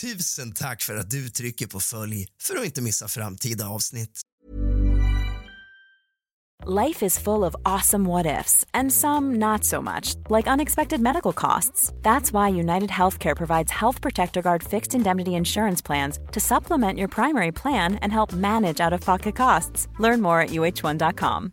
Tusen tack för att du trycker på följ för att inte missa framtida avsnitt. Life is full of awesome what ifs, and some not so much, like unexpected medical costs. That's why United Healthcare provides Health Protector Guard fixed indemnity insurance plans to supplement your primary plan and help manage out of pocket costs. Learn more at uh1.com.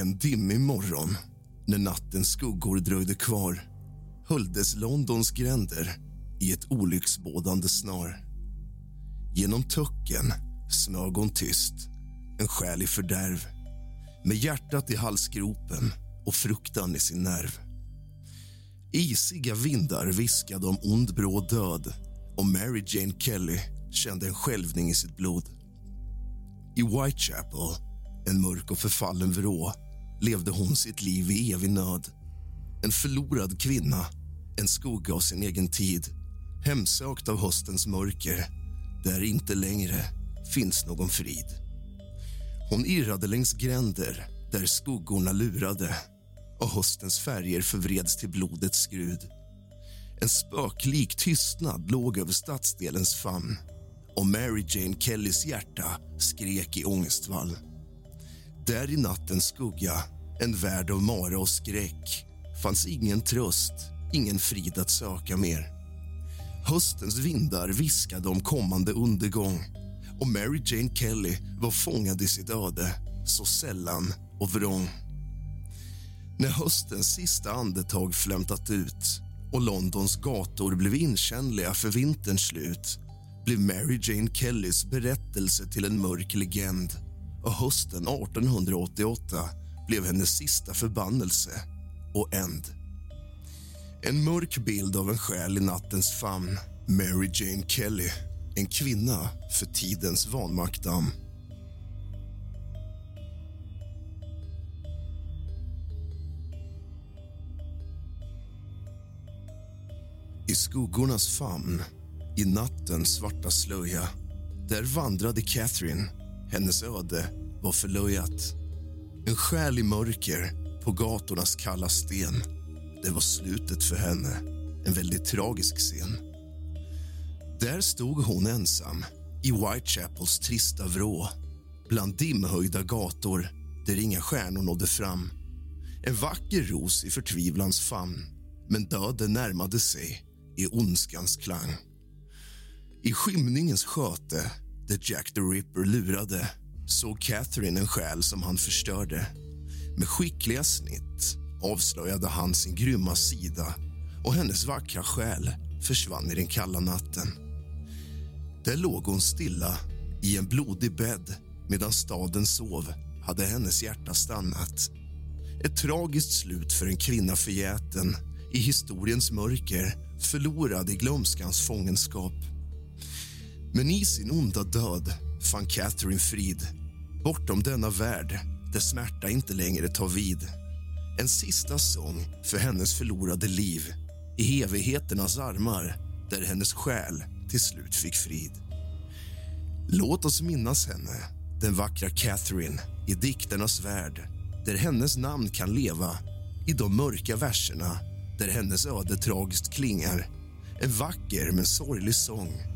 En dimmig morgon, när nattens skuggor dröjde kvar höljdes Londons gränder i ett olycksbådande snar. Genom töcken smög hon tyst, en själ i fördärv med hjärtat i halsgropen och fruktan i sin nerv. Isiga vindar viskade om ond bråd död och Mary Jane Kelly kände en skälvning i sitt blod. I Whitechapel, en mörk och förfallen vrå levde hon sitt liv i evig nöd. En förlorad kvinna, en skugga av sin egen tid hemsökt av höstens mörker där inte längre finns någon frid. Hon irrade längs gränder där skuggorna lurade och höstens färger förvreds till blodets skrud. En spöklik tystnad låg över stadsdelens famn och Mary Jane Kellys hjärta skrek i ångestvall. Där i nattens skugga, en värld av mara och skräck fanns ingen tröst, ingen frid att söka mer. Höstens vindar viskade om kommande undergång och Mary Jane Kelly var fångad i sitt öde så sällan och vrång. När höstens sista andetag flämtat ut och Londons gator blev inkännliga för vinterns slut blev Mary Jane Kellys berättelse till en mörk legend och hösten 1888 blev hennes sista förbannelse och änd. En mörk bild av en själ i nattens famn. Mary Jane Kelly, en kvinna för tidens vanmaktam. I skuggornas famn, i nattens svarta slöja där vandrade Catherine. Hennes öde var förlöjat. En själ i mörker på gatornas kalla sten. Det var slutet för henne. En väldigt tragisk scen. Där stod hon ensam i Whitechapels trista vrå bland dimhöjda gator där inga stjärnor nådde fram. En vacker ros i förtvivlans famn men döden närmade sig i ondskans klang. I skymningens sköte, där Jack the Ripper lurade såg Catherine en själ som han förstörde. Med skickliga snitt avslöjade han sin grymma sida och hennes vackra själ försvann i den kalla natten. Där låg hon stilla i en blodig bädd medan staden sov hade hennes hjärta stannat. Ett tragiskt slut för en kvinna förgäten i historiens mörker förlorad i glömskans fångenskap. Men i sin onda död fann Catherine frid bortom denna värld där smärta inte längre tar vid. En sista sång för hennes förlorade liv i evigheternas armar där hennes själ till slut fick frid. Låt oss minnas henne, den vackra Catherine i dikternas värld där hennes namn kan leva i de mörka verserna där hennes öde tragiskt klingar. En vacker men sorglig sång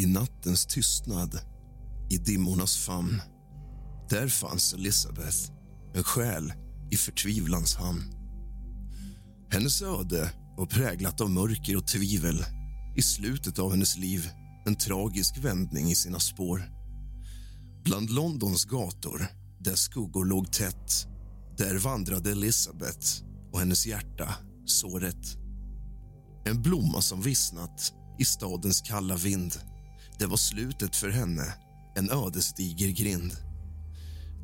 I nattens tystnad, i dimmornas famn där fanns Elizabeth, en själ i förtvivlans hamn. Hennes öde var präglat av mörker och tvivel. I slutet av hennes liv en tragisk vändning i sina spår. Bland Londons gator, där skuggor låg tätt där vandrade Elizabeth och hennes hjärta såret. En blomma som vissnat i stadens kalla vind. Det var slutet för henne, en ödesdiger grind.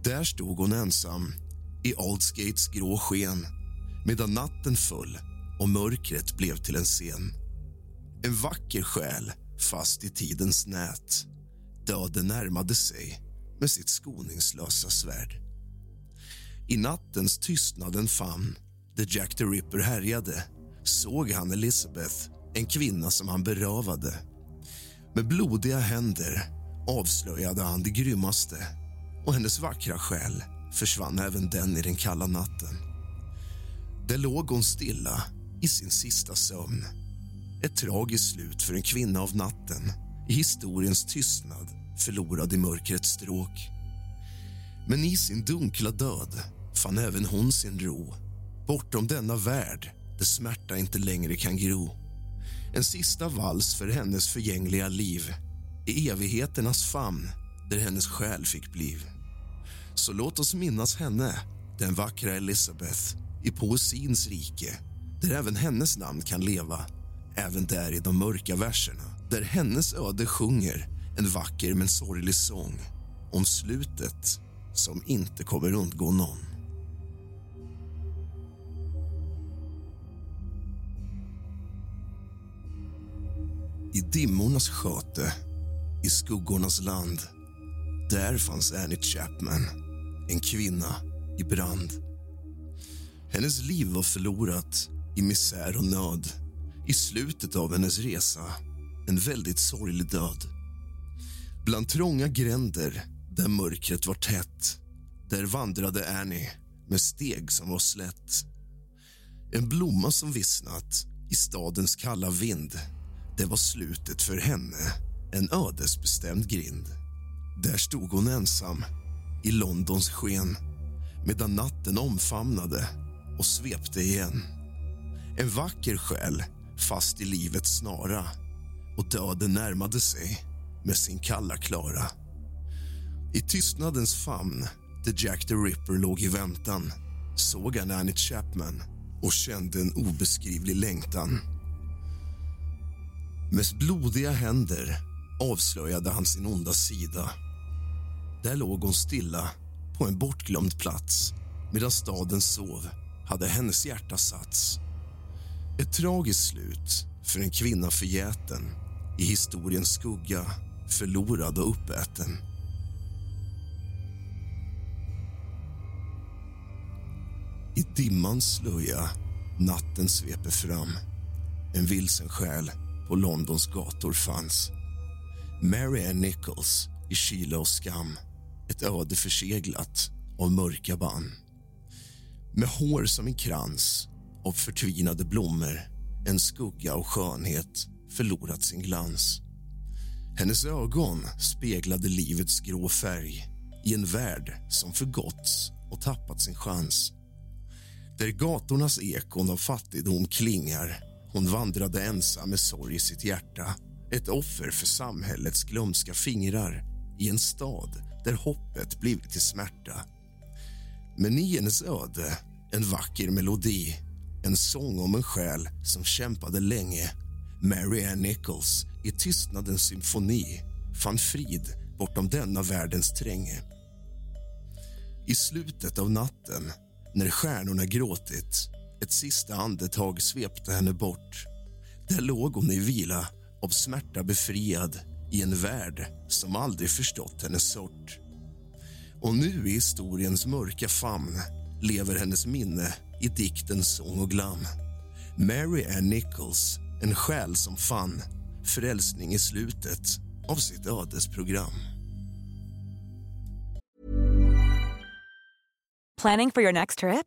Där stod hon ensam i Aldskates grå sken medan natten föll och mörkret blev till en scen. En vacker själ fast i tidens nät. Döden närmade sig med sitt skoningslösa svärd. I nattens tystnaden famn där Jack the Ripper härjade såg han Elizabeth, en kvinna som han berövade. Med blodiga händer avslöjade han det grymmaste och hennes vackra själ försvann även den i den kalla natten. Där låg hon stilla i sin sista sömn. Ett tragiskt slut för en kvinna av natten i historiens tystnad förlorad i mörkrets stråk. Men i sin dunkla död fann även hon sin ro bortom denna värld där smärta inte längre kan gro. En sista vals för hennes förgängliga liv i evigheternas famn där hennes själ fick bliv. Så låt oss minnas henne, den vackra Elizabeth i poesins rike där även hennes namn kan leva även där i de mörka verserna där hennes öde sjunger en vacker men sorglig sång om slutet som inte kommer undgå någon. I dimmornas sköte, i skuggornas land där fanns Annie Chapman, en kvinna i brand. Hennes liv var förlorat i misär och nöd. I slutet av hennes resa, en väldigt sorglig död. Bland trånga gränder där mörkret var tätt där vandrade Annie med steg som var slätt. En blomma som vissnat i stadens kalla vind. Det var slutet för henne, en ödesbestämd grind. Där stod hon ensam i Londons sken medan natten omfamnade och svepte igen. En vacker själ fast i livets snara och döden närmade sig med sin kalla klara. I tystnadens famn, där Jack the Ripper låg i väntan såg han Annie Chapman och kände en obeskrivlig längtan. Med blodiga händer avslöjade han sin onda sida. Där låg hon stilla på en bortglömd plats medan staden sov hade hennes hjärta satts. Ett tragiskt slut för en kvinna förgäten i historiens skugga, förlorad och uppäten. I dimmans slöja natten sveper fram en vilsen själ på Londons gator fanns. Mary Ann Nichols i kyla och skam ett öde förseglat av mörka band. Med hår som en krans av förtvinade blommor en skugga av skönhet förlorat sin glans. Hennes ögon speglade livets grå färg i en värld som förgåtts och tappat sin chans. Där gatornas ekon av fattigdom klingar hon vandrade ensam med sorg i sitt hjärta ett offer för samhällets glömska fingrar i en stad där hoppet blivit till smärta. Men i hennes öde en vacker melodi en sång om en själ som kämpade länge Mary Ann Nichols i tystnadens symfoni fann frid bortom denna världens tränge. I slutet av natten, när stjärnorna gråtit ett sista andetag svepte henne bort. Där låg hon i vila, av smärta befriad i en värld som aldrig förstått hennes sort. Och nu i historiens mörka famn lever hennes minne i diktens sång och glam. Mary Ann Nichols, en själ som fann frälsning i slutet av sitt ödesprogram. Planning for your next trip?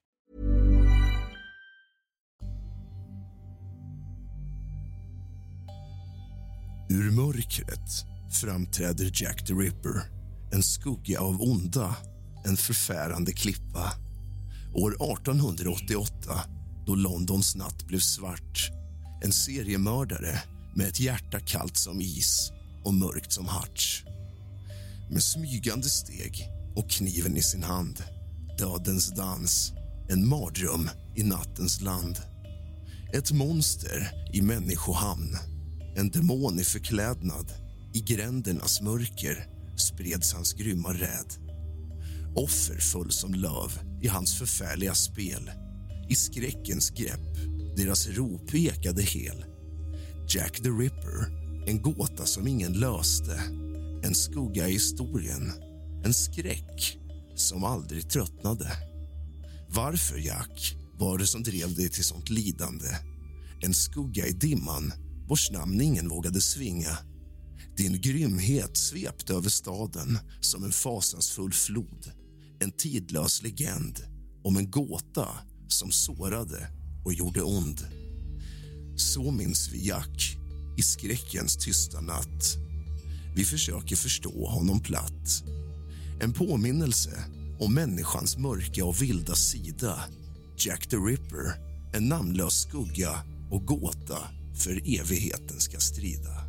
Ur mörkret framträder Jack the Ripper en skugga av onda, en förfärande klippa. År 1888, då Londons natt blev svart en seriemördare med ett hjärta kallt som is och mörkt som harts. Med smygande steg och kniven i sin hand dödens dans, en mardröm i nattens land. Ett monster i människohamn en demon i förklädnad. I grändernas mörker spreds hans grymma räd. Offer föll som löv i hans förfärliga spel. I skräckens grepp, deras rop ekade hel. Jack the Ripper, en gåta som ingen löste. En skugga i historien, en skräck som aldrig tröttnade. Varför, Jack, var det som drev dig till sånt lidande? En skugga i dimman vars namn ingen vågade svinga. Din grymhet svepte över staden som en fasansfull flod. En tidlös legend om en gåta som sårade och gjorde ond. Så minns vi Jack i skräckens tysta natt. Vi försöker förstå honom platt. En påminnelse om människans mörka och vilda sida. Jack the Ripper, en namnlös skugga och gåta för evigheten ska strida.